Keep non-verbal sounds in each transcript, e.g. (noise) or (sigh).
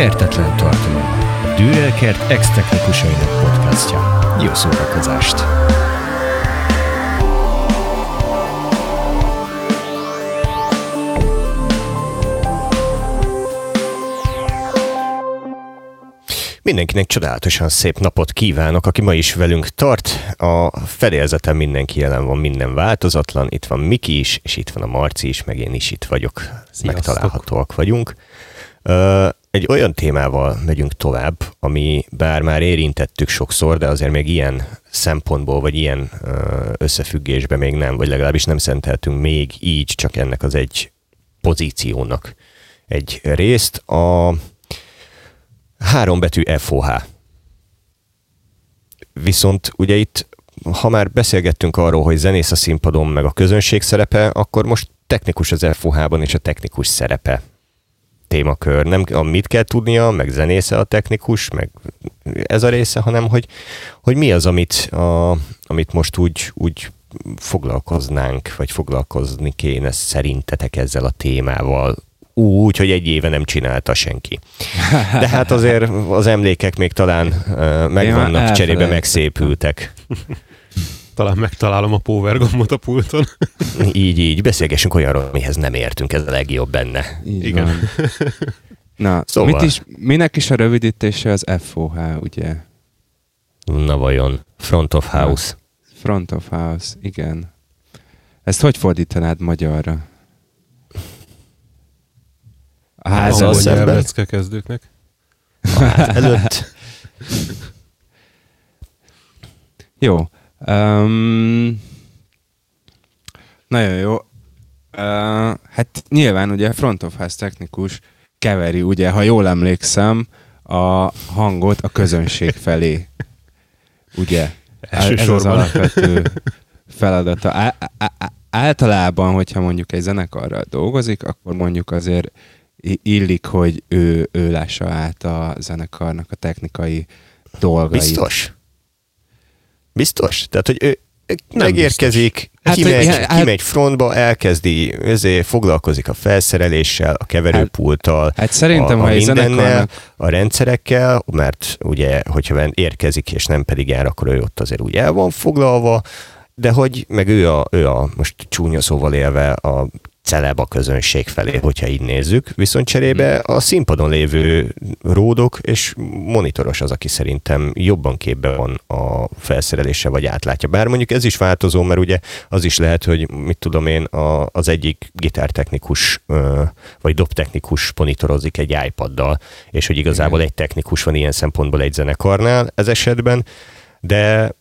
Kertetlen tartalom. A Dürer Kert ex-technikusainak podcastja. Jó szórakozást! Mindenkinek csodálatosan szép napot kívánok, aki ma is velünk tart. A fedélzeten mindenki jelen van, minden változatlan. Itt van Miki is, és itt van a Marci is, meg én is itt vagyok. Sziasztok. Megtalálhatóak vagyunk. Egy olyan témával megyünk tovább, ami bár már érintettük sokszor, de azért még ilyen szempontból, vagy ilyen összefüggésben még nem, vagy legalábbis nem szenteltünk még így csak ennek az egy pozíciónak egy részt. A három betű FOH. Viszont ugye itt, ha már beszélgettünk arról, hogy zenész a színpadon, meg a közönség szerepe, akkor most technikus az FOH-ban és a technikus szerepe témakör. Nem a mit kell tudnia, meg zenésze a technikus, meg ez a része, hanem hogy, hogy mi az, amit, a, amit most úgy, úgy foglalkoznánk, vagy foglalkozni kéne szerintetek ezzel a témával, úgy, hogy egy éve nem csinálta senki. De hát azért az emlékek még talán uh, megvannak, cserébe megszépültek. Talán megtalálom a power gombot a pulton. (laughs) így, így. Beszélgessünk olyanról, mihez nem értünk, ez a legjobb benne. Így Igen. Van. (laughs) Na, szóval. mit is, minek is a rövidítése az FOH, ugye? Na vajon, Front of House. Front of House, igen. Ezt hogy fordítanád magyarra? A házzal szemben. kezdőknek. A ház előtt. (laughs) Jó. Um, nagyon jó. Uh, hát nyilván ugye front of house technikus keveri, ugye, ha jól emlékszem, a hangot a közönség felé. Ugye? Ez az alapvető feladata. Á, á, á, általában, hogyha mondjuk egy zenekarral dolgozik, akkor mondjuk azért illik, hogy ő, ő lássa át a zenekarnak a technikai dolgait. Biztos? Biztos? Tehát, hogy ő nem megérkezik, hát, kimegy, hát, kimegy frontba, elkezdi, ezért foglalkozik a felszereléssel, a keverőpulttal, hát, hát szerintem, a, a mindennel, zenekarnak... a rendszerekkel, mert ugye, hogyha érkezik, és nem pedig jár, akkor ő ott azért úgy el van foglalva, de hogy meg ő a, ő a most csúnya szóval élve a celeb a közönség felé, hogyha így nézzük. Viszont cserébe hmm. a színpadon lévő ródok és monitoros az, aki szerintem jobban képbe van a felszerelése, vagy átlátja. Bár mondjuk ez is változó, mert ugye az is lehet, hogy mit tudom én, a, az egyik gitártechnikus vagy dobtechnikus monitorozik egy iPaddal, és hogy igazából egy technikus van ilyen szempontból egy zenekarnál ez esetben, de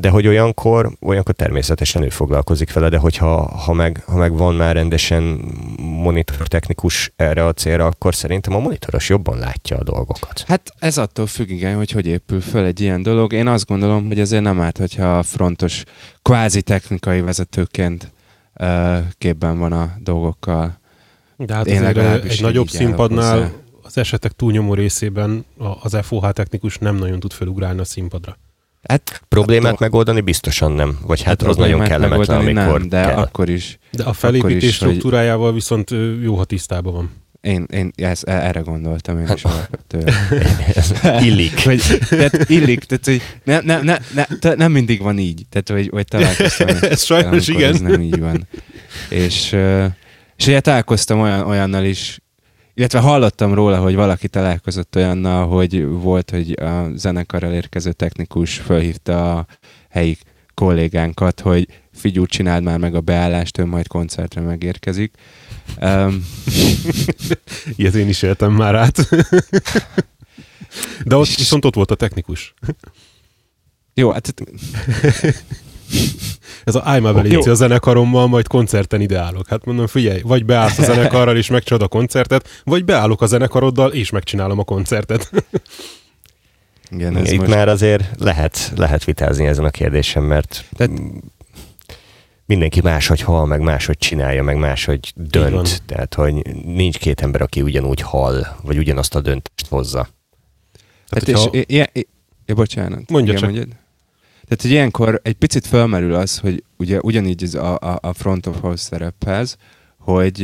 de hogy olyankor, olyankor természetesen ő foglalkozik vele, de hogyha ha meg, ha meg van már rendesen monitor technikus erre a célra, akkor szerintem a monitoros jobban látja a dolgokat. Hát ez attól függ, igen, hogy hogy épül föl egy ilyen dolog. Én azt gondolom, hogy ezért nem árt, hogyha a frontos kvázi technikai vezetőként uh, képben van a dolgokkal. De hát Én azért egy nagyobb színpadnál az esetek túlnyomó részében az FOH technikus nem nagyon tud felugrálni a színpadra. Hát problémát attól... megoldani biztosan nem. Vagy hát az nagyon kellemetlen, amikor nem, de kell. akkor is. De a felépítés is, struktúrájával hogy... viszont jó, ha tisztában van. Én, én ezt, erre gondoltam én is (laughs) illik. Vagy, tehát illik, tehát hogy ne, ne, ne, ne, nem mindig van így. Tehát, hogy, hogy találkoztam. (laughs) ez sajnos igen. Ez nem így van. És, és ugye találkoztam olyan, olyannal is, illetve hallottam róla, hogy valaki találkozott olyannal, hogy volt, hogy a zenekarral érkező technikus fölhívta a helyi kollégánkat, hogy figyú, csináld már meg a beállást, ő majd koncertre megérkezik. Um, (laughs) Ilyet én is éltem már át. De ott viszont ott volt a technikus. Jó, hát (laughs) ez a állj már a zenekarommal, majd koncerten ideálok. Hát mondom, figyelj, vagy beállsz a (laughs) zenekarral és megcsinálod a koncertet, vagy beállok a zenekaroddal és megcsinálom a koncertet. Igen, ez Itt most... már azért lehet, lehet vitázni ezen a kérdésen, mert Tehát... mindenki máshogy hal, meg máshogy csinálja, meg máshogy dönt. Tehát, hogy nincs két ember, aki ugyanúgy hal, vagy ugyanazt a döntést hozza. Hát, hát és, ha... é, é, é, bocsánat. Mondja Igen, csak. Mondjad. Tehát, hogy ilyenkor egy picit felmerül az, hogy ugye ugyanígy ez a, a, a front of house szerephez, hogy,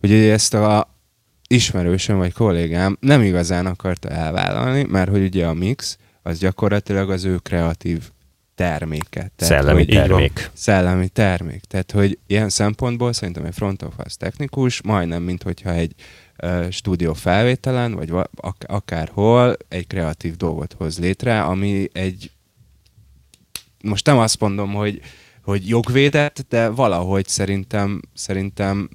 hogy ezt a ismerősöm vagy kollégám nem igazán akarta elvállalni, mert hogy ugye a mix az gyakorlatilag az ő kreatív terméke. Tehát, szellemi hogy termék. Szellemi termék. Tehát, hogy ilyen szempontból szerintem egy front office technikus, majdnem, mint hogyha egy uh, stúdió felvételen, vagy ak- akárhol egy kreatív dolgot hoz létre, ami egy most nem azt mondom, hogy, hogy jogvédett, de valahogy szerintem, szerintem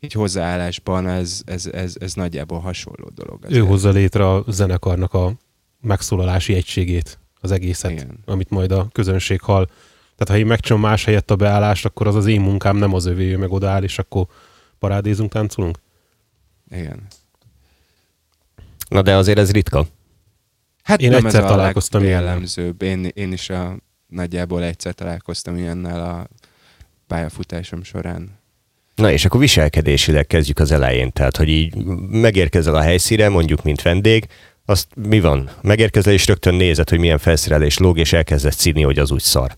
így hozzáállásban ez, ez, ez, ez nagyjából hasonló dolog. Azért. Ő hozza létre a zenekarnak a megszólalási egységét, az egészet, Igen. amit majd a közönség hall. Tehát ha én megcsinálom más helyett a beállást, akkor az az én munkám, nem az övé, ő meg odaáll, és akkor parádézunk, táncolunk? Igen. Na de azért ez ritka. Hát én egyszer ez találkoztam jellemzőbb. Én, én is a, nagyjából egyszer találkoztam ilyennel a pályafutásom során. Na és akkor viselkedésileg kezdjük az elején, tehát hogy így megérkezel a helyszíre, mondjuk mint vendég, azt mi van? Megérkezel és rögtön nézed, hogy milyen felszerelés lóg, és elkezdesz színi, hogy az úgy szar.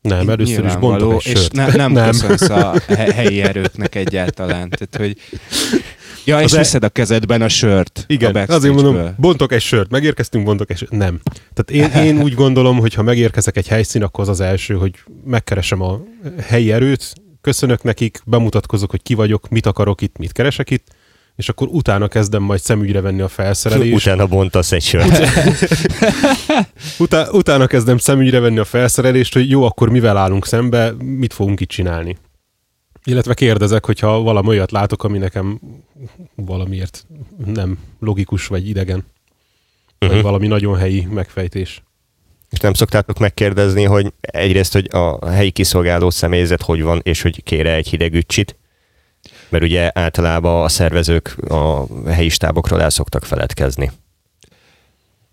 Nem, először is sört. És ne, nem, nem. köszönsz a helyi erőknek egyáltalán. Tehát, hogy (laughs) Ja, és viszed a kezedben a sört. Igen, a azért mondom, bontok egy sört, megérkeztünk, bontok egy sört. Nem. Tehát én, én úgy gondolom, hogy ha megérkezek egy helyszín, akkor az az első, hogy megkeresem a helyi erőt, köszönök nekik, bemutatkozok, hogy ki vagyok, mit akarok itt, mit keresek itt, és akkor utána kezdem majd szemügyre venni a felszerelést. Utána bontasz egy sört. Utá- utána kezdem szemügyre venni a felszerelést, hogy jó, akkor mivel állunk szembe, mit fogunk itt csinálni. Illetve kérdezek, hogyha valami olyat látok, ami nekem valamiért nem logikus vagy idegen. Uh-huh. Vagy mhm. valami nagyon helyi megfejtés. És nem szoktátok megkérdezni, hogy egyrészt, hogy a helyi kiszolgáló személyzet hogy van, és hogy kére egy hideg ücsit? Mert ugye általában a szervezők a helyi stábokról el szoktak feledkezni.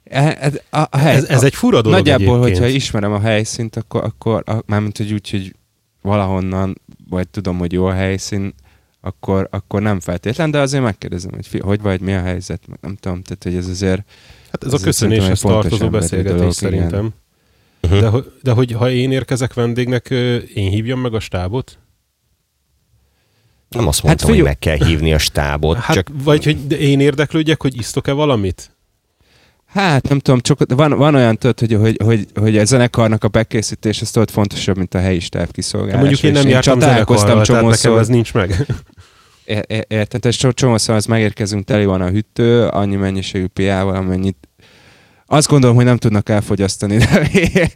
E, ez, a, a hely, ez, ez egy fura dolog Nagyjából, egyébként. hogyha ismerem a helyszínt, akkor, akkor mármint, hogy úgy, hogy valahonnan, vagy tudom, hogy jó a helyszín, akkor, akkor nem feltétlen, de azért megkérdezem, hogy fi, hogy vagy, mi a helyzet, nem tudom, tehát hogy ez azért... Hát ez a köszönéshez tartozó beszélgetés dolog, szerintem. Uh-huh. De, de hogy ha én érkezek vendégnek, én hívjam meg a stábot? Nem azt mondtam, hát, figyel... hogy meg kell hívni a stábot. Hát, csak... Vagy hogy én érdeklődjek, hogy isztok-e valamit? Hát nem tudom, csak van, van olyan tört, hogy, hogy, hogy, hogy a zenekarnak a bekészítés az tudod fontosabb, mint a helyi stáb kiszolgálás. Mondjuk én nem jártam zenekarral, tehát nekem ez nincs meg. Érted, és csomószor az megérkezünk, teli van a hűtő, annyi mennyiségű piával, amennyit azt gondolom, hogy nem tudnak elfogyasztani, de (laughs)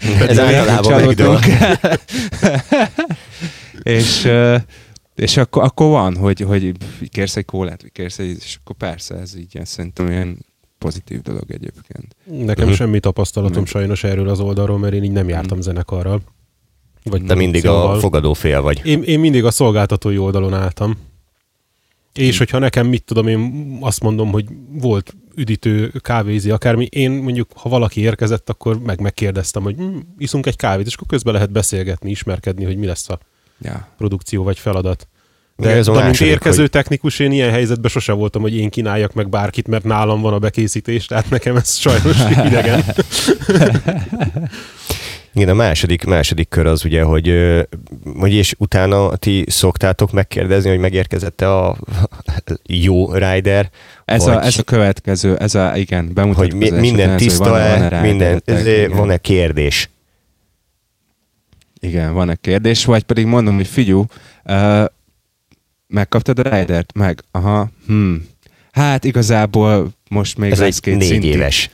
(laughs) ez általában (laughs) és, és akkor, akkor van, hogy, hogy kérsz egy kólát, vagy kérsz egy, és akkor persze ez így szerintem ilyen pozitív dolog egyébként. Nekem uh-huh. semmi tapasztalatom uh-huh. sajnos erről az oldalról, mert én így nem jártam uh-huh. zenekarral. Vagy Te mindig a fogadófél vagy. Én, én mindig a szolgáltatói oldalon álltam. És hmm. hogyha nekem, mit tudom, én azt mondom, hogy volt üdítő kávézi, akármi, én mondjuk, ha valaki érkezett, akkor meg megkérdeztem, hogy hm, iszunk egy kávét, és akkor közben lehet beszélgetni, ismerkedni, hogy mi lesz a ja. produkció vagy feladat. De, ez de mint érkező hogy... technikus, én ilyen helyzetben sose voltam, hogy én kínáljak meg bárkit, mert nálam van a bekészítés, tehát nekem ez sajnos (laughs) idegen. Igen, a második, második kör az ugye, hogy, hogy és utána ti szoktátok megkérdezni, hogy megérkezette a (laughs) jó rider. Ez, vagy, a, ez a következő, ez a, igen, bemutatkozás. Hogy mi, minden tiszta-e, minden, van-e kérdés? Igen, van-e kérdés, vagy pedig mondom, hogy figyú, megkaptad a ridert? Meg, aha, hm. Hát igazából most még ez lesz egy két négy szinti. éves.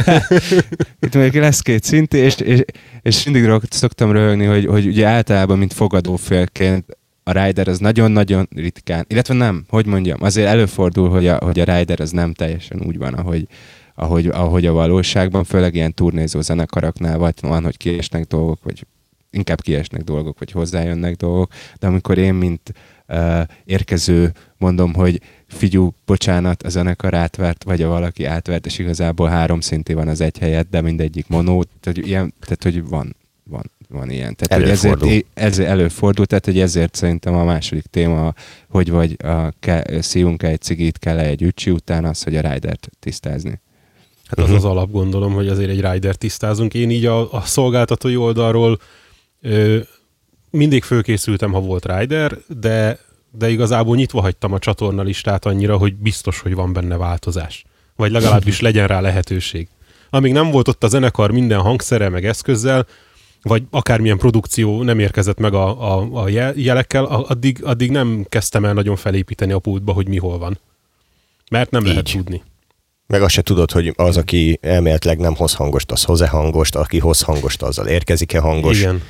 (laughs) Itt még lesz két szinti, és, és, és mindig szoktam röhögni, hogy, hogy ugye általában, mint fogadófélként a rider az nagyon-nagyon ritkán, illetve nem, hogy mondjam, azért előfordul, hogy a, hogy a rider az nem teljesen úgy van, ahogy, ahogy, ahogy a valóságban, főleg ilyen turnézó zenekaraknál vagy van, hogy kiesnek dolgok, vagy inkább kiesnek dolgok, vagy hozzájönnek dolgok, de amikor én, mint érkező mondom, hogy figyú, bocsánat, a zenekar átvert, vagy a valaki átvert, és igazából három szinti van az egy helyet, de mindegyik monó, tehát, ilyen, tehát hogy van, van, van ilyen. Tehát, hogy ezért, ez előfordul, tehát hogy ezért szerintem a második téma, hogy vagy a, ke, szívunk egy cigit, kell egy ücsi után az, hogy a ridert tisztázni. Hát az uh-huh. az alap gondolom, hogy azért egy rider tisztázunk. Én így a, a szolgáltatói oldalról ö, mindig fölkészültem, ha volt rider, de de igazából nyitva hagytam a csatornalistát annyira, hogy biztos, hogy van benne változás. Vagy legalábbis legyen rá lehetőség. Amíg nem volt ott a zenekar minden hangszere meg eszközzel, vagy akármilyen produkció nem érkezett meg a, a, a jelekkel, addig, addig nem kezdtem el nagyon felépíteni a pultba, hogy mi hol van. Mert nem Így. lehet tudni. Meg azt se tudod, hogy az, aki elméletileg nem hoz hangost, az hoz-e hangost, aki hoz hangost, azzal érkezik-e hangos. Igen.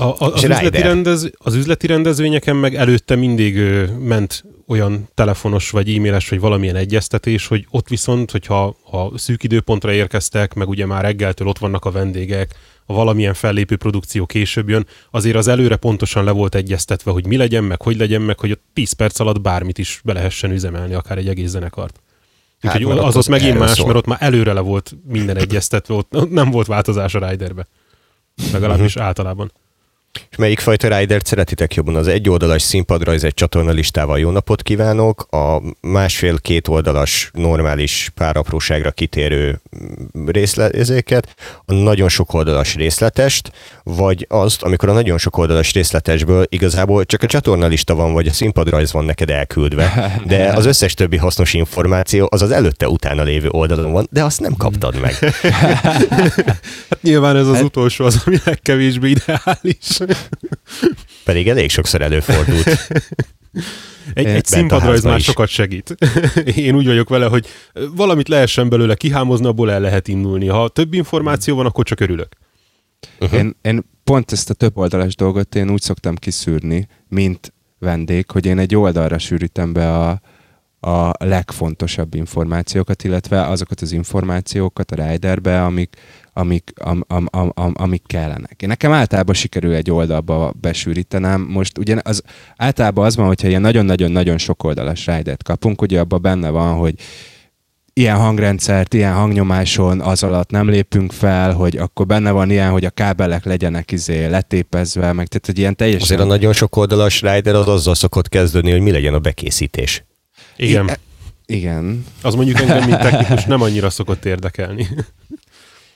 A, a, az, üzleti rendez, az üzleti rendezvényeken meg előtte mindig ö, ment olyan telefonos vagy e-mailes vagy valamilyen egyeztetés, hogy ott viszont, hogyha a szűk időpontra érkeztek, meg ugye már reggeltől ott vannak a vendégek, a valamilyen fellépő produkció később jön, azért az előre pontosan le volt egyeztetve, hogy mi legyen, meg hogy legyen, meg hogy ott 10 perc alatt bármit is be lehessen üzemelni, akár egy egész zenekart. Hát, Úgyhogy az, az ott megint más, szól. mert ott már előre le volt minden egyeztetve, ott nem volt változás a riderbe. Legalábbis uh-huh. általában. És melyik fajta ridert szeretitek jobban? Az egy oldalas színpadrajz egy csatornalistával jó napot kívánok, a másfél-két oldalas normális párapróságra kitérő részletezéket, a nagyon sok oldalas részletest, vagy azt, amikor a nagyon sok oldalas részletesből igazából csak a csatornalista van, vagy a színpadrajz van neked elküldve, de (laughs) az összes többi hasznos információ az az előtte-utána lévő oldalon van, de azt nem kaptad meg. (laughs) hát nyilván ez az hát... utolsó az, ami legkevésbé ideális. (laughs) Pedig elég sokszor előfordult. (laughs) Egy, egy színpadrajz már is. sokat segít. (laughs) Én úgy vagyok vele, hogy valamit lehessen belőle kihámozni, abból el lehet indulni. Ha több információ van, akkor csak örülök. Uh-huh. Én, én pont ezt a több oldalas dolgot én úgy szoktam kiszűrni, mint vendég, hogy én egy oldalra sűrítem be a, a legfontosabb információkat, illetve azokat az információkat a riderbe, amik, amik, am, am, am, am, amik kellenek. Én nekem általában sikerül egy oldalba besűrítenem. Most ugye az, általában az van, hogyha ilyen nagyon-nagyon-nagyon sok oldalas ridert kapunk, ugye abban benne van, hogy ilyen hangrendszert, ilyen hangnyomáson az alatt nem lépünk fel, hogy akkor benne van ilyen, hogy a kábelek legyenek izé letépezve, meg tehát, hogy ilyen teljesen... Azért a nagyon sok oldalas rider az azzal szokott kezdődni, hogy mi legyen a bekészítés. Igen. I- igen. Az mondjuk engem, mint technikus nem annyira szokott érdekelni.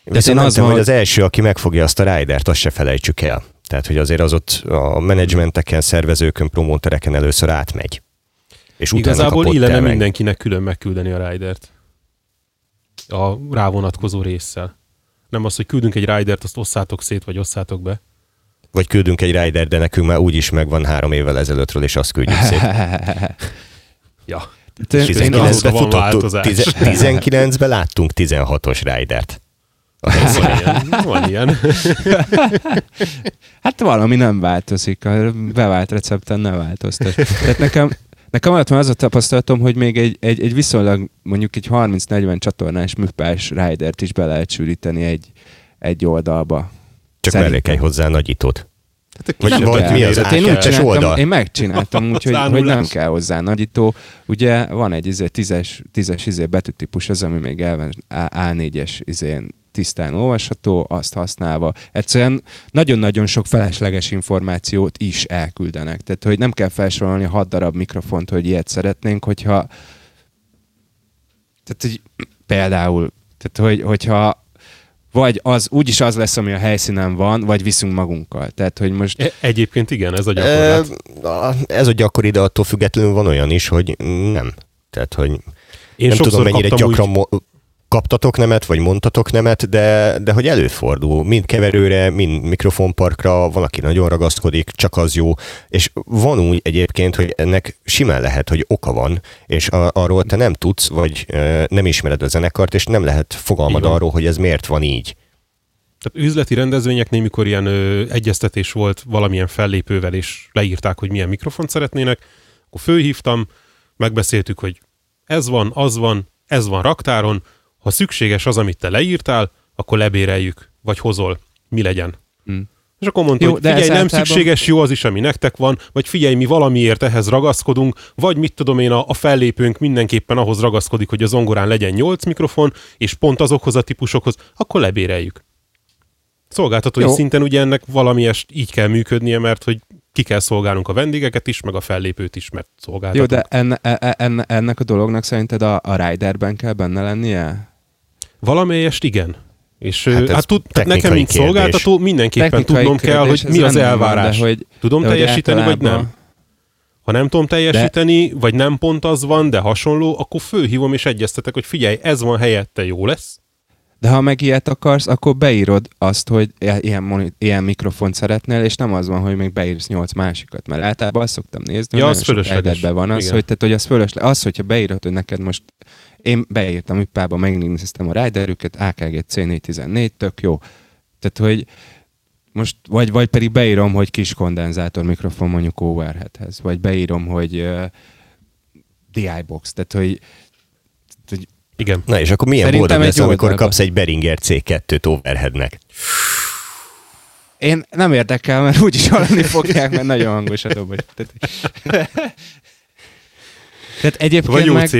De én az van, hogy az első, aki megfogja azt a ridert, azt se felejtsük el. Tehát, hogy azért az ott a menedzsmenteken, szervezőkön, promótereken először átmegy. És Igazából illene meg. mindenkinek külön megküldeni a ridert. A rávonatkozó résszel. Nem az, hogy küldünk egy ridert, azt osszátok szét, vagy osszátok be. Vagy küldünk egy rider, de nekünk már úgyis megvan három évvel ezelőttről, és azt küldjük szét. (laughs) ja. 19-ben futottuk, 19-ben láttunk 16-os ridert. (laughs) Van ilyen. Van ilyen. (laughs) hát valami nem változik. A bevált recepten nem változtat. Tehát nekem, nekem alatt van az a tapasztalatom, hogy még egy, egy, egy viszonylag mondjuk egy 30-40 csatornás műpás ridert is be lehet sűríteni egy, egy oldalba. Csak mellé kell hozzá nagyítót. Hát vagy, nem kell. mi az én, úgy csináltam, oldal? én megcsináltam, (laughs) úgyhogy hogy nem kell hozzá nagyító. Ugye van egy izé, tízes, tízes izé betűtípus, az, ami még elven A4-es izén tisztán olvasható, azt használva. Egyszerűen nagyon-nagyon sok felesleges információt is elküldenek. Tehát, hogy nem kell felsorolni hat darab mikrofont, hogy ilyet szeretnénk, hogyha tehát, hogy például, tehát, hogy, hogyha vagy az úgyis az lesz, ami a helyszínen van, vagy viszünk magunkkal. Tehát, hogy most... E- egyébként igen, ez a gyakorlat. E, ez a gyakori, de attól függetlenül van olyan is, hogy nem. Tehát, hogy én nem tudom, mennyire gyakran úgy kaptatok nemet, vagy mondtatok nemet, de, de hogy előfordul, mind keverőre, mind mikrofonparkra, van, aki nagyon ragaszkodik, csak az jó, és van úgy egyébként, hogy ennek simán lehet, hogy oka van, és a, arról te nem tudsz, vagy e, nem ismered a zenekart, és nem lehet fogalmad arról, hogy ez miért van így. Tehát üzleti rendezvényeknél, mikor ilyen ö, egyeztetés volt valamilyen fellépővel, és leírták, hogy milyen mikrofont szeretnének, akkor főhívtam, megbeszéltük, hogy ez van, az van, ez van raktáron, ha szükséges az, amit te leírtál, akkor lebéreljük, vagy hozol. Mi legyen? Mm. És akkor mondta, jó, hogy figyelj, nem általában... szükséges, jó az is, ami nektek van, vagy figyelj, mi valamiért ehhez ragaszkodunk, vagy mit tudom én, a, a fellépőnk mindenképpen ahhoz ragaszkodik, hogy a zongorán legyen 8 mikrofon, és pont azokhoz a típusokhoz, akkor lebéreljük. Szolgáltatói jó. szinten ugye ennek valamiest így kell működnie, mert hogy ki kell szolgálnunk a vendégeket is, meg a fellépőt is, mert szolgáltatunk. Jó, de enne, e, enne, ennek a dolognak szerinted a, a riderben kell benne lennie? Valamelyest igen. És hát, hát tud, tehát nekem, mint kérdés. szolgáltató, mindenképpen Technikai tudnom kell, hogy mi az elvárás. Van, de hogy, Tudom de teljesíteni, vagy nem? Ha nem tudom teljesíteni, de... vagy nem pont az van, de hasonló, akkor fölhívom és egyeztetek, hogy figyelj, ez van helyette, jó lesz. De ha meg ilyet akarsz, akkor beírod azt, hogy ilyen, monit- ilyen mikrofont szeretnél, és nem az van, hogy még beírsz nyolc másikat, mert általában azt szoktam nézni, ja, hogy az fölösleges. van az, hogy, tehát, hogy az fölösleges. Az, hogyha beírod, hogy neked most én beírtam üppába, megnéztem a riderüket, AKG C414, tök jó. Tehát, hogy most, vagy, vagy pedig beírom, hogy kis kondenzátor mikrofon mondjuk overheadhez, vagy beírom, hogy uh, DI box, tehát, hogy igen. Na és akkor milyen boldog lesz, amikor oldalba. kapsz egy Beringer C2-t overheadnek? Én nem érdekel, mert úgyis hallani fogják, mert nagyon hangos a dobos. Tehát egyébként vagy jó meg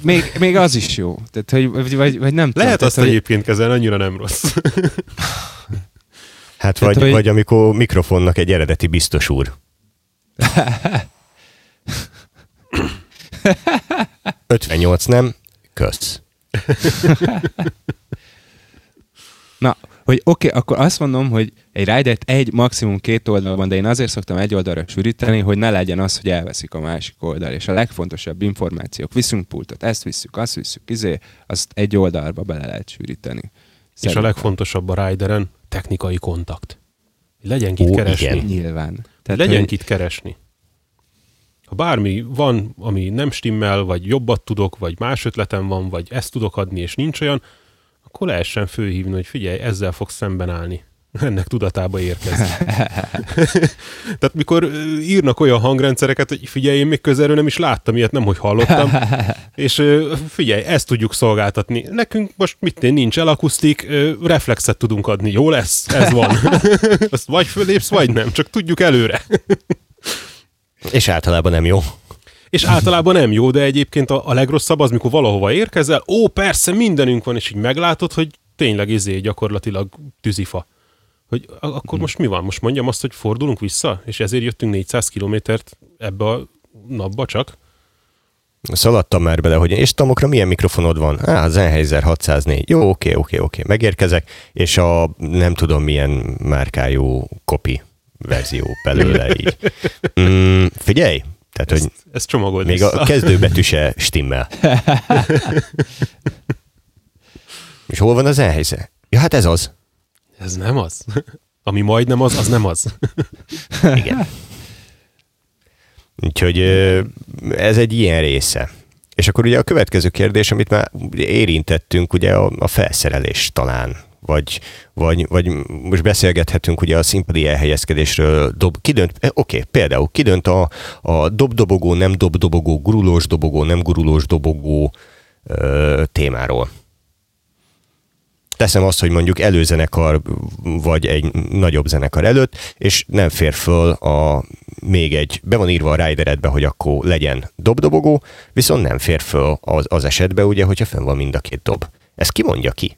még, még az is jó. Tehát, hogy, vagy, vagy, vagy nem Lehet tudom, azt tehát, egyébként kezelni, annyira nem rossz. hát vagy, hogy... vagy amikor mikrofonnak egy eredeti biztos úr. (laughs) 58 nem, kösz. Na, hogy oké, okay, akkor azt mondom, hogy egy rider egy, maximum két oldal van, de én azért szoktam egy oldalra sűríteni, hogy ne legyen az, hogy elveszik a másik oldal. És a legfontosabb információk, viszünk pultot, ezt visszük, azt visszük, izé, azt egy oldalba bele lehet sűríteni. Szerintem. És a legfontosabb a rideren technikai kontakt. Legyen kit Ó, keresni. Igen. Nyilván. Tehát legyen hogy... kit keresni. Ha bármi van, ami nem stimmel, vagy jobbat tudok, vagy más ötletem van, vagy ezt tudok adni, és nincs olyan, akkor lehessen főhívni, hogy figyelj, ezzel fogsz szemben állni. (laughs) Ennek tudatába érkezni. (laughs) Tehát mikor írnak olyan hangrendszereket, hogy figyelj, én még közelről nem is láttam ilyet, nem hogy hallottam, (laughs) és figyelj, ezt tudjuk szolgáltatni. Nekünk most mit nincs elakusztik, reflexet tudunk adni, jó lesz? Ez van. Azt vagy fölépsz, vagy nem, csak tudjuk előre. És általában nem jó. És általában nem jó, de egyébként a, a legrosszabb az, mikor valahova érkezel, ó, persze, mindenünk van, és így meglátod, hogy tényleg izé gyakorlatilag tűzifa. Hogy akkor most mi van? Most mondjam azt, hogy fordulunk vissza? És ezért jöttünk 400 kilométert ebbe a napba csak? Szaladtam már bele, hogy és tamokra milyen mikrofonod van? Á, Sennheiser 604. Jó, oké, oké, oké. Megérkezek, és a nem tudom milyen márkájú kopi verzió belőle így. Mm, figyelj, tehát, ezt, hogy ezt csomagold Még vissza. a kezdőbetű se stimmel. És hol van az elhelyze? Ja, hát ez az. Ez nem az. Ami majdnem az, az nem az. Igen. Úgyhogy ez egy ilyen része. És akkor ugye a következő kérdés, amit már érintettünk, ugye a, a felszerelés talán vagy, vagy, vagy most beszélgethetünk ugye a színpadi elhelyezkedésről, dob, kidönt, eh, oké, okay, például kidönt a, a dobdobogó, nem dobdobogó, gurulós dobogó, nem gurulós dobogó ö, témáról. Teszem azt, hogy mondjuk előzenekar, vagy egy nagyobb zenekar előtt, és nem fér föl a még egy, be van írva a rideredbe, hogy akkor legyen dobdobogó, viszont nem fér föl az, az esetbe, ugye, hogyha fenn van mind a két dob. Ezt ki mondja ki?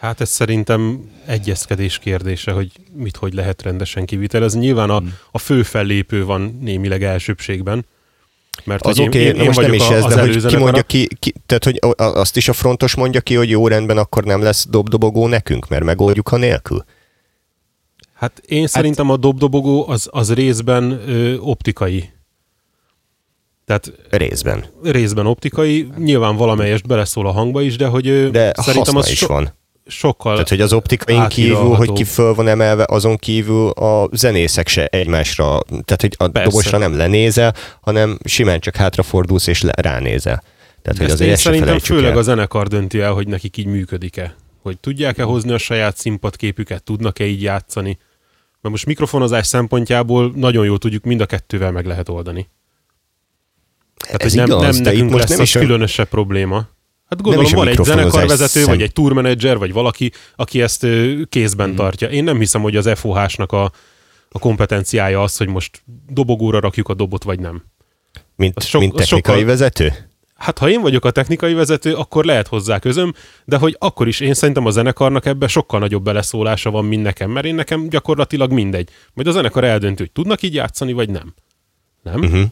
Hát ez szerintem egyezkedés kérdése, hogy mit hogy lehet rendesen kivitelezni. Nyilván a, hmm. a fő fellépő van némileg elsőbségben, mert az oké, okay, most nem is ez, de hogy ki mondja ki, ki, tehát hogy azt is a frontos mondja ki, hogy jó rendben, akkor nem lesz dobdobogó nekünk, mert megoldjuk a nélkül? Hát én hát, szerintem a dobdobogó az, az részben ö, optikai. Tehát részben. Részben optikai, nyilván valamelyest beleszól a hangba is, de hogy de szerintem az is so, van sokkal Tehát, hogy az optikain kívül, hogy ki föl van emelve, azon kívül a zenészek se egymásra, tehát, hogy a Persze. dobosra nem lenézel, hanem simán csak hátrafordulsz és le, ránézel. Tehát, hogy azért szerintem főleg el. a zenekar dönti el, hogy nekik így működik-e. Hogy tudják-e hozni a saját színpadképüket, tudnak-e így játszani. Mert most mikrofonozás szempontjából nagyon jól tudjuk, mind a kettővel meg lehet oldani. Tehát, Ez hogy nem, igaz, nem nekünk most lesz nem is különösebb probléma. Hát gondolom van egy zenekarvezető, szem... vagy egy tourmanager, vagy valaki, aki ezt kézben hmm. tartja. Én nem hiszem, hogy az FOH-nak a, a kompetenciája az, hogy most dobogóra rakjuk a dobot, vagy nem. Mint, sok, mint technikai sokkal... vezető? Hát ha én vagyok a technikai vezető, akkor lehet hozzá közöm, de hogy akkor is én szerintem a zenekarnak ebbe sokkal nagyobb beleszólása van, mint nekem, mert én nekem gyakorlatilag mindegy. Majd a zenekar eldöntő, hogy tudnak így játszani, vagy nem. Nem? Uh-huh.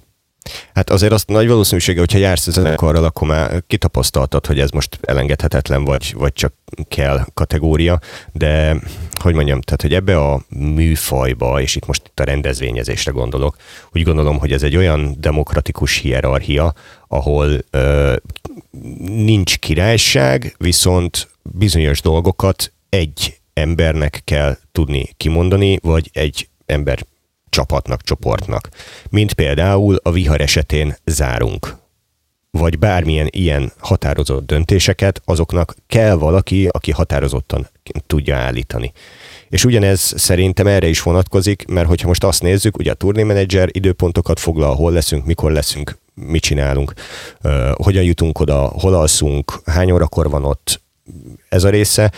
Hát azért azt nagy valószínűsége, hogyha jársz a zenekarral, akkor már kitapasztaltad, hogy ez most elengedhetetlen, vagy, vagy csak kell kategória, de hogy mondjam, tehát hogy ebbe a műfajba, és itt most itt a rendezvényezésre gondolok, úgy gondolom, hogy ez egy olyan demokratikus hierarchia, ahol ö, nincs királyság, viszont bizonyos dolgokat egy embernek kell tudni kimondani, vagy egy ember csapatnak, csoportnak. Mint például a vihar esetén zárunk. Vagy bármilyen ilyen határozott döntéseket, azoknak kell valaki, aki határozottan tudja állítani. És ugyanez szerintem erre is vonatkozik, mert hogyha most azt nézzük, ugye a turnémenedzser időpontokat foglal, hol leszünk, mikor leszünk, mit csinálunk, uh, hogyan jutunk oda, hol alszunk, hány órakor van ott, ez a része,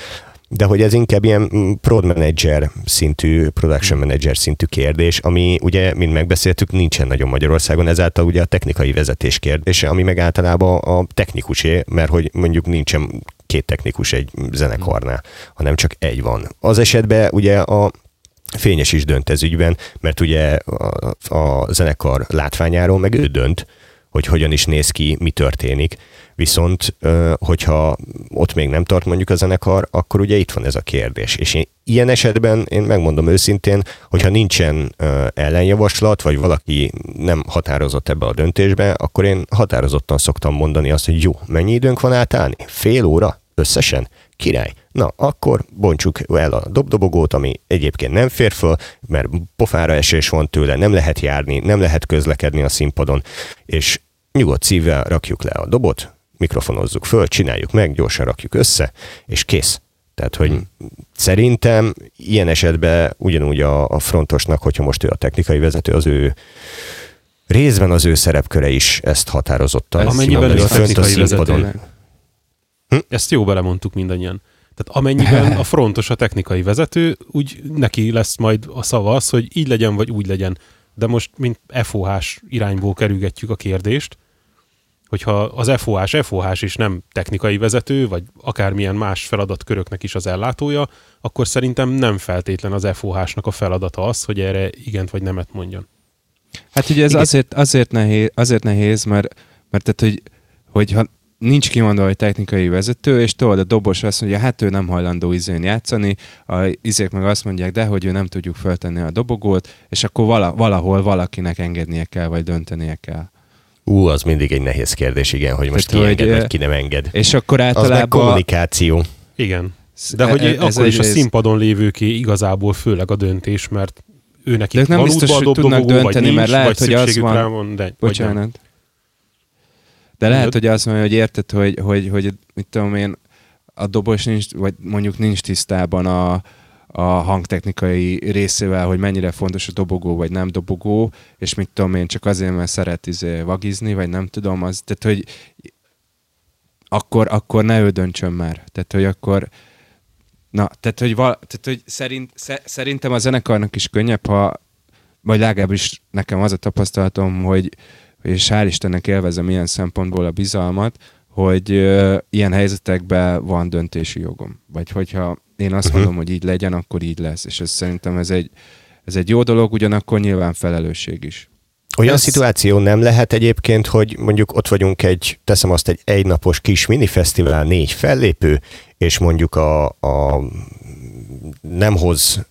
de hogy ez inkább ilyen mm, prod manager szintű, production manager szintű kérdés, ami ugye, mint megbeszéltük, nincsen nagyon Magyarországon, ezáltal ugye a technikai vezetés kérdése, ami meg általában a technikusé, mert hogy mondjuk nincsen két technikus egy zenekarnál, hanem csak egy van. Az esetben ugye a Fényes is dönt ez ügyben, mert ugye a, a zenekar látványáról meg ő dönt, hogy hogyan is néz ki, mi történik. Viszont, hogyha ott még nem tart mondjuk a zenekar, akkor ugye itt van ez a kérdés. És én ilyen esetben én megmondom őszintén, hogyha nincsen ellenjavaslat, vagy valaki nem határozott ebbe a döntésbe, akkor én határozottan szoktam mondani azt, hogy jó, mennyi időnk van átállni? Fél óra összesen? Király. Na, akkor bontsuk el a dobdobogót, ami egyébként nem fér föl, mert pofára esés van tőle, nem lehet járni, nem lehet közlekedni a színpadon, és nyugodt szívvel rakjuk le a dobot, mikrofonozzuk föl, csináljuk meg, gyorsan rakjuk össze, és kész. Tehát, hogy hmm. szerintem ilyen esetben ugyanúgy a, a frontosnak, hogyha most ő a technikai vezető, az ő részben az ő szerepköre is ezt határozottan. Amennyiben ő a technikai vezető. Hm? Ezt jó belemondtuk mindannyian. Tehát amennyiben (laughs) a frontos a technikai vezető, úgy neki lesz majd a szava az, hogy így legyen, vagy úgy legyen. De most, mint FOH-s irányból kerülgetjük a kérdést, hogyha az FOH FOH is nem technikai vezető, vagy akármilyen más feladatköröknek is az ellátója, akkor szerintem nem feltétlen az FOH-nak a feladata az, hogy erre igent vagy nemet mondjon. Hát ugye ez azért, azért, nehéz, azért nehéz, mert, mert tehát, hogy, hogyha nincs kimondva, hogy technikai vezető, és tudod, a dobos azt mondja, hát ő nem hajlandó izén játszani, a izék meg azt mondják, de hogy ő nem tudjuk feltenni a dobogót, és akkor vala, valahol valakinek engednie kell, vagy döntenie kell. Ú, az mindig egy nehéz kérdés, igen, hogy most Tehát, ki hogy, enged, vagy ki nem enged. És akkor általában... Az kommunikáció. Igen. De hogy ez akkor is a színpadon lévőké igazából főleg a döntés, mert ő neki nem biztos, hogy tudnak dönteni, vagy nincs, mert lehet, hogy az van... van de, Bocsánat. De lehet, hogy azt mondja, hogy érted, hogy, hogy, hogy mit tudom én, a dobos nincs, vagy mondjuk nincs tisztában a, a hangtechnikai részével, hogy mennyire fontos a dobogó, vagy nem dobogó, és mit tudom én, csak azért, mert szeret izé vagizni, vagy nem tudom, az, tehát, hogy akkor, akkor ne ő döntsön már. Tehát, hogy akkor na, tehát, hogy, val, tehát, hogy szerint, szerintem a zenekarnak is könnyebb, ha vagy legalábbis nekem az a tapasztalatom, hogy, és hál' Istennek élvezem ilyen szempontból a bizalmat, hogy uh, ilyen helyzetekben van döntési jogom. Vagy hogyha én azt uh-huh. mondom, hogy így legyen, akkor így lesz. És ez szerintem ez egy, ez egy jó dolog, ugyanakkor nyilván felelősség is. Olyan ez... szituáció nem lehet egyébként, hogy mondjuk ott vagyunk egy, teszem azt, egy egynapos kis minifesztivál, négy fellépő, és mondjuk a, a nem hoz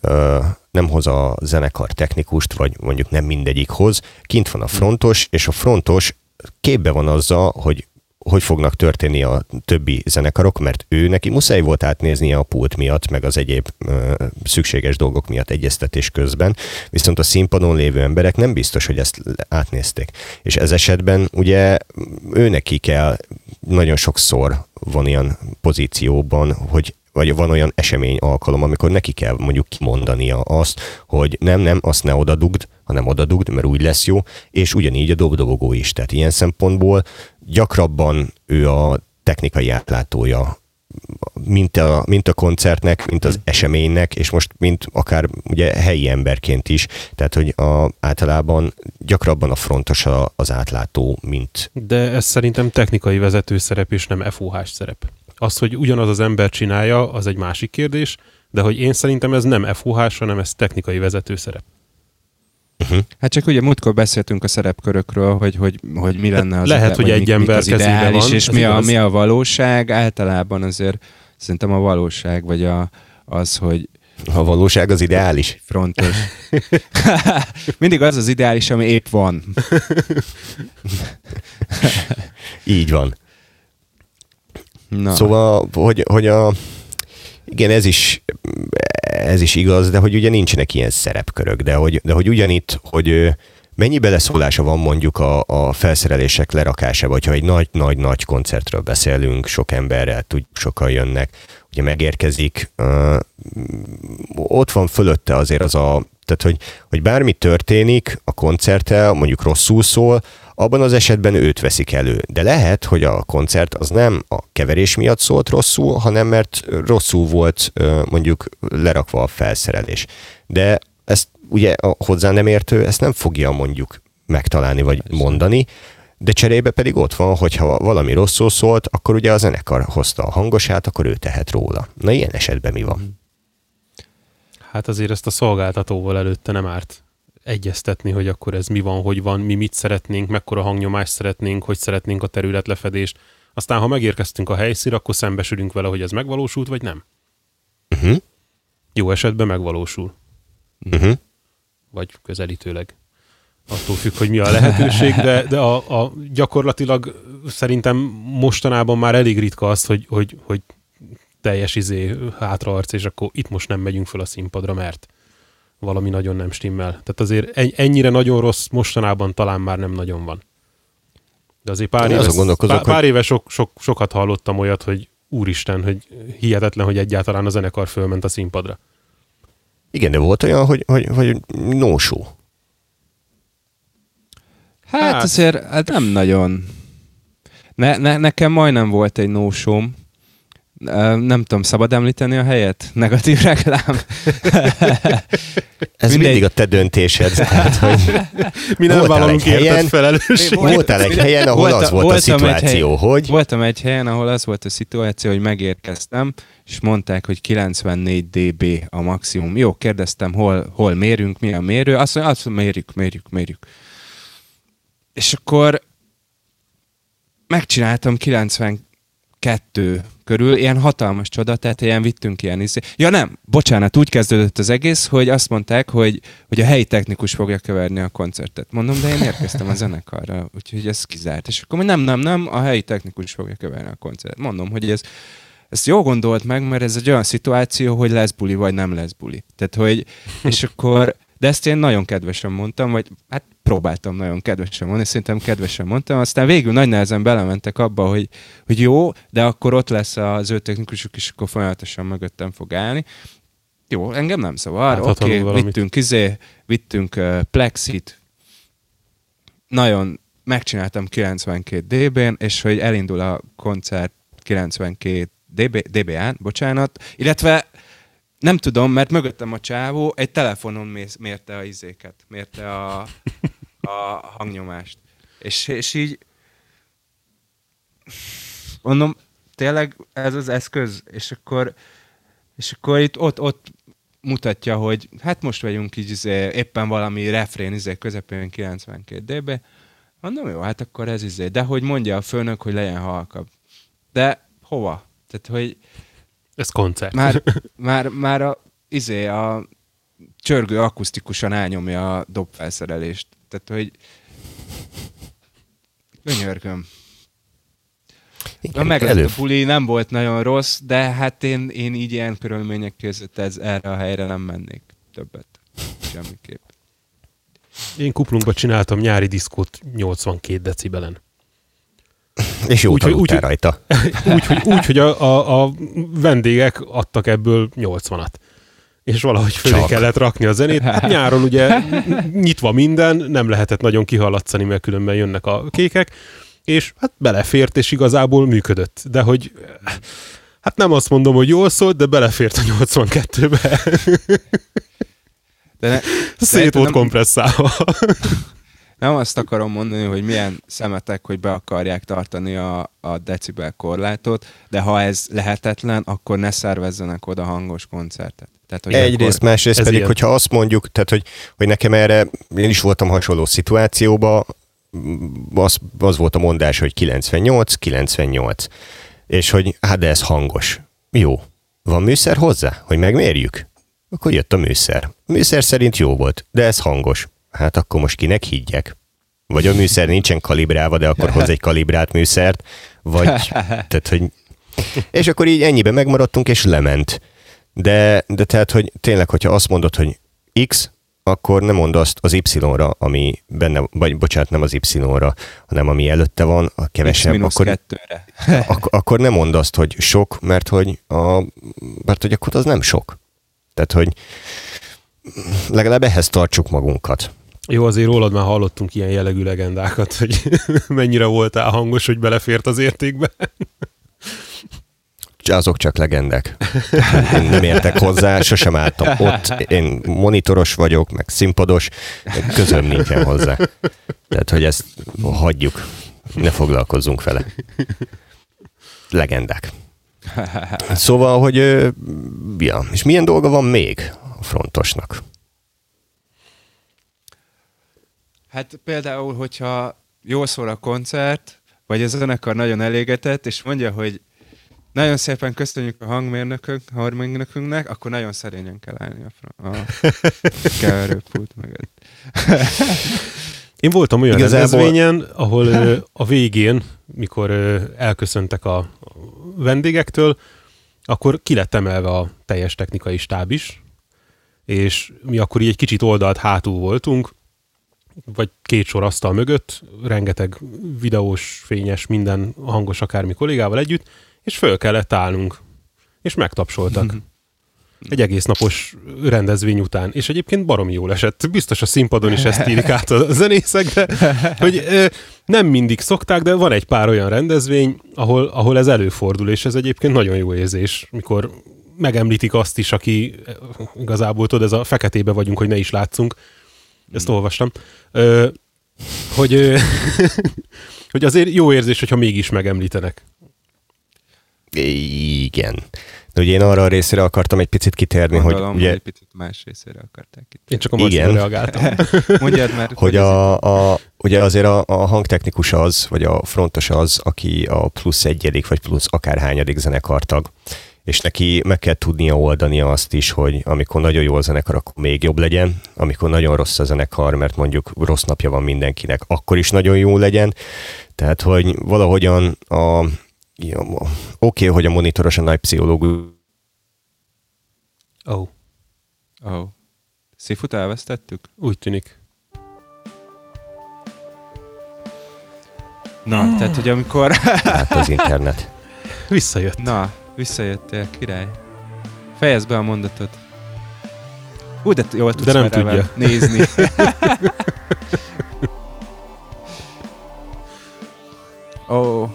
nem hoz a zenekar technikust, vagy mondjuk nem mindegyik hoz, kint van a frontos, és a frontos képbe van azzal, hogy hogy fognak történni a többi zenekarok, mert ő neki muszáj volt átnéznie a pult miatt, meg az egyéb ö, szükséges dolgok miatt egyeztetés közben, viszont a színpadon lévő emberek nem biztos, hogy ezt átnézték. És ez esetben ugye ő neki kell nagyon sokszor van ilyen pozícióban, hogy vagy van olyan esemény alkalom, amikor neki kell mondjuk kimondania azt, hogy nem, nem, azt ne odadugd, hanem odadugd, mert úgy lesz jó, és ugyanígy a dobdobogó is. Tehát ilyen szempontból gyakrabban ő a technikai átlátója mint a, mint a koncertnek, mint az eseménynek, és most mint akár ugye helyi emberként is, tehát hogy a, általában gyakrabban a frontos a, az átlátó, mint... De ez szerintem technikai vezető szerep, és nem FOH szerep. Az, hogy ugyanaz az ember csinálja, az egy másik kérdés, de hogy én szerintem ez nem FOH, hanem ez technikai vezető szerep. Uh-huh. Hát csak ugye múltkor beszéltünk a szerepkörökről, hogy, hogy, hogy mi lenne az, lehet, hogy egy ember az ideális, van, és mi a, mi a valóság. Általában azért szerintem a valóság, vagy a, az, hogy A valóság az ideális. frontos. (laughs) Mindig az az ideális, ami épp van. Így van. Na. Szóval, hogy, hogy a, igen, ez is, ez is igaz, de hogy ugye nincsenek ilyen szerepkörök, de hogy, de hogy ugyanitt, hogy mennyi beleszólása van mondjuk a, a felszerelések lerakásába, hogyha egy nagy-nagy-nagy koncertről beszélünk, sok emberrel, tud, sokan jönnek, ugye megérkezik, ott van fölötte azért az a, tehát hogy, hogy bármi történik a koncerttel, mondjuk rosszul szól, abban az esetben őt veszik elő. De lehet, hogy a koncert az nem a keverés miatt szólt rosszul, hanem mert rosszul volt mondjuk lerakva a felszerelés. De ezt ugye a hozzá nem értő, ezt nem fogja mondjuk megtalálni vagy mondani, de cserébe pedig ott van, hogyha valami rosszul szólt, akkor ugye a zenekar hozta a hangosát, akkor ő tehet róla. Na ilyen esetben mi van? Hát azért ezt a szolgáltatóval előtte nem árt egyeztetni, hogy akkor ez mi van, hogy van, mi mit szeretnénk, mekkora hangnyomást szeretnénk, hogy szeretnénk a területlefedést. Aztán, ha megérkeztünk a helyszínre, akkor szembesülünk vele, hogy ez megvalósult, vagy nem. Uh-huh. Jó esetben megvalósul, Uh-huh. vagy közelítőleg. Attól függ, hogy mi a lehetőség, de, de a, a gyakorlatilag szerintem mostanában már elég ritka az, hogy, hogy, hogy teljes izé hátraarc, és akkor itt most nem megyünk föl a színpadra, mert valami nagyon nem stimmel. Tehát azért en- ennyire nagyon rossz mostanában talán már nem nagyon van. De azért pár Én éve, azon gondolkozok, pár, pár éve sok, sok, sokat hallottam olyat, hogy úristen, hogy hihetetlen, hogy egyáltalán a zenekar fölment a színpadra. Igen, de volt olyan, hogy, hogy, hogy no show. Hát, Hát. azért hát nem nagyon. Ne, ne, nekem majdnem volt egy no Nem tudom, szabad említeni a helyet? Negatív reklám? Ez Mindegy. mindig a te döntésed. Tehát, hogy Mi nem vállalunk helyen, érted felelős. Volt- voltál egy helyen, ahol Voltam- az volt a szituáció, hogy Voltam egy helyen, ahol az volt a szituáció, hogy megérkeztem, és mondták, hogy 94 dB a maximum. Jó, kérdeztem, hol, hol mérünk, mi a mérő. Azt mondja, azt mérjük, mérjük, mérjük. És akkor megcsináltam 92 körül, ilyen hatalmas csoda, tehát ilyen vittünk ilyen izé. Ja nem, bocsánat, úgy kezdődött az egész, hogy azt mondták, hogy, hogy a helyi technikus fogja keverni a koncertet. Mondom, de én érkeztem a zenekarra, úgyhogy ez kizárt. És akkor nem, nem, nem, a helyi technikus fogja keverni a koncertet. Mondom, hogy ez, ezt jól gondolt meg, mert ez egy olyan szituáció, hogy lesz buli, vagy nem lesz buli. Tehát, hogy, és akkor, de ezt én nagyon kedvesen mondtam, vagy hát próbáltam nagyon kedvesen mondani, szerintem kedvesen mondtam, aztán végül nagy nehezen belementek abba, hogy, hogy jó, de akkor ott lesz az ő technikusuk, és akkor folyamatosan mögöttem fog állni. Jó, engem nem zavar, oké, Láthatunk okay, vittünk izé, vittünk uh, plexit, nagyon megcsináltam 92 dB-n, és hogy elindul a koncert 92 dB, dB-án, bocsánat, illetve nem tudom, mert mögöttem a csávó egy telefonon mérte a izéket, mérte a, a hangnyomást. És, és így mondom, tényleg ez az eszköz, és akkor, és akkor itt ott, ott mutatja, hogy hát most vagyunk így izé, éppen valami refrén izé közepén 92 dB. Mondom, jó, hát akkor ez izé. De hogy mondja a főnök, hogy legyen halkabb. De hova? Tehát, hogy Ez koncert. már, (laughs) már, már a, izé, a csörgő akusztikusan elnyomja a dobfelszerelést. Tehát, hogy könyörgöm. Igen, meg elő, a buli nem volt nagyon rossz, de hát én, én így ilyen körülmények között ez, erre a helyre nem mennék többet. Semmiképp. Én kuplunkba csináltam nyári diszkót 82 decibelen. És jó úgy, úgy, rajta. (laughs) Úgy, hogy, úgy, hogy a, a, a vendégek adtak ebből 80-at. És valahogy fölé kellett rakni a zenét. Hát nyáron ugye nyitva minden, nem lehetett nagyon kihallatszani, mert különben jönnek a kékek, és hát belefért, és igazából működött. De hogy hát nem azt mondom, hogy jól szólt, de belefért a 82-be. De ne, Szét volt nem, kompresszálva. Nem azt akarom mondani, hogy milyen szemetek, hogy be akarják tartani a, a decibel korlátot, de ha ez lehetetlen, akkor ne szervezzenek oda hangos koncertet. Tehát, hogy Egyrészt, akkor... másrészt pedig, ilyen. hogyha azt mondjuk, tehát hogy, hogy nekem erre, én is voltam hasonló szituációban, az, az volt a mondás, hogy 98, 98. És hogy hát de ez hangos. Jó. Van műszer hozzá, hogy megmérjük? Akkor jött a műszer. A műszer szerint jó volt, de ez hangos. Hát akkor most kinek higgyek? Vagy a műszer nincsen kalibrálva, de akkor hoz egy kalibrált műszert, vagy, (laughs) tehát, hogy és akkor így ennyibe megmaradtunk, és lement. De, de tehát, hogy tényleg, hogyha azt mondod, hogy X, akkor nem mondd azt az Y-ra, ami benne, vagy bocsánat, nem az Y-ra, hanem ami előtte van, a kevesebb, akkor, kettőre. (laughs) ak- akkor nem mondd azt, hogy sok, mert hogy, a, mert hogy akkor az nem sok. Tehát, hogy legalább ehhez tartsuk magunkat. Jó, azért rólad már hallottunk ilyen jellegű legendákat, hogy (laughs) mennyire voltál hangos, hogy belefért az értékbe. azok csak legendek. Én nem értek hozzá, sosem álltam ott. Én monitoros vagyok, meg színpados, közöm nincsen hozzá. Tehát, hogy ezt hagyjuk, ne foglalkozzunk vele. Legendák. Szóval, hogy ja, és milyen dolga van még a frontosnak? Hát például, hogyha jól szól a koncert, vagy a zenekar nagyon elégetett, és mondja, hogy nagyon szépen köszönjük a hangmérnökünk, hangmérnökünknek, akkor nagyon szerényen kell állni a, fra- a (laughs) keverőpult mögött. (laughs) Én voltam olyan Igazából- rendezvényen, ahol ö, (laughs) a végén, mikor ö, elköszöntek a a vendégektől, akkor ki lett emelve a teljes technikai stáb is, és mi akkor így egy kicsit oldalt hátul voltunk, vagy két sor asztal mögött, rengeteg videós, fényes, minden hangos akármi kollégával együtt, és föl kellett állnunk, és megtapsoltak. Egy egész napos rendezvény után, és egyébként baromi jól esett. Biztos a színpadon is ezt írik át a zenészek, de (laughs) hogy nem mindig szokták, de van egy pár olyan rendezvény, ahol, ahol ez előfordul, és ez egyébként nagyon jó érzés, mikor megemlítik azt is, aki igazából tudod, ez a feketébe vagyunk, hogy ne is látszunk. Ezt olvastam. Ö, hogy, ö, (laughs) hogy azért jó érzés, hogyha mégis megemlítenek. Igen. De ugye én arra a részére akartam egy picit kitérni, Gondolom, hogy ugye, egy picit más részére akarták itt. Én csak a Igen. Reagáltam. (laughs) Mondjad már, hogy a, a, ugye azért a, a hangtechnikus az, vagy a frontos az, aki a plusz egyedik, vagy plusz akárhányadik zenekartag, és neki meg kell tudnia oldania azt is, hogy amikor nagyon jó a zenekar, akkor még jobb legyen, amikor nagyon rossz a zenekar, mert mondjuk rossz napja van mindenkinek, akkor is nagyon jó legyen. Tehát, hogy valahogyan a, ja, oké, okay, hogy a monitoros a nagy pszichológus, Ó, oh, Oh. Szifut elvesztettük? úgy tűnik. Na, tehát, hogy amikor... hát az internet. Visszajött. Na, visszajöttél, király. Fejezd be a mondatot. Ú, de jól tudsz De nem tudja. nézni. (laughs) Ó, oh,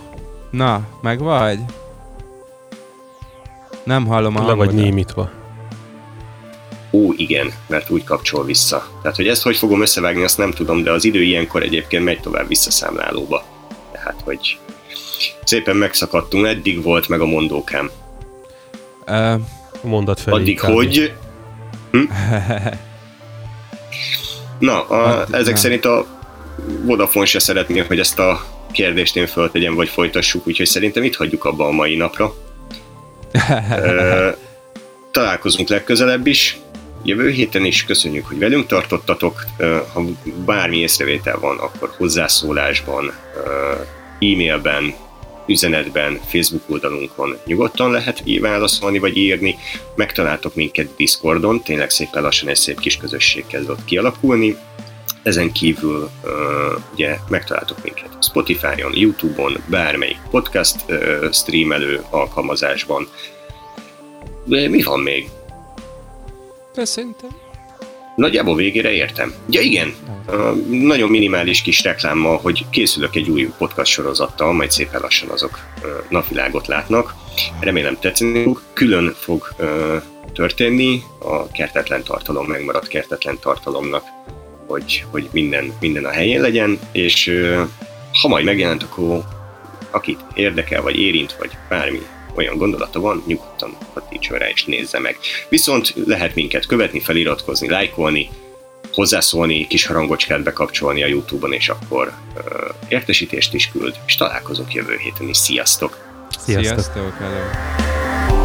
na, meg vagy? Nem hallom a Le vagy hangodat. némítva. Ó, igen, mert úgy kapcsol vissza. Tehát, hogy ezt hogy fogom összevágni, azt nem tudom, de az idő ilyenkor egyébként megy tovább visszaszámlálóba. Tehát, hogy szépen megszakadtunk, eddig volt meg a mondókám. A mondat felé. Addig, kb. hogy... Hm? (laughs) Na, a, Addig, ezek na. szerint a Vodafone se szeretné, hogy ezt a kérdést én föltegyem, vagy folytassuk, úgyhogy szerintem itt hagyjuk abba a mai napra. Ö, (laughs) találkozunk legközelebb is, jövő héten is. Köszönjük, hogy velünk tartottatok. Ha bármi észrevétel van, akkor hozzászólásban, e-mailben, üzenetben, Facebook oldalunkon nyugodtan lehet válaszolni vagy írni. Megtaláltok minket Discordon, tényleg szépen lassan egy szép kis közösség kezd ott kialakulni. Ezen kívül uh, ugye megtaláltok minket Spotify-on, YouTube-on, bármelyik podcast uh, streamelő alkalmazásban. De mi van még? de. Nagyjából végére értem. Ja igen, nagyon minimális kis reklámmal, hogy készülök egy új podcast sorozattal, majd szépen lassan azok napvilágot látnak. Remélem tetszeni. Külön fog történni a kertetlen tartalom, megmaradt kertetlen tartalomnak, hogy, hogy minden, minden a helyén legyen, és ha majd megjelent, akkor akit érdekel, vagy érint, vagy bármi olyan gondolata van, nyugodtan kattintson rá és nézze meg. Viszont lehet minket követni, feliratkozni, lájkolni, hozzászólni, kis harangocskát bekapcsolni a Youtube-on, és akkor ö, értesítést is küld, és találkozunk jövő héten is. Sziasztok! Sziasztok! Sziasztok hello.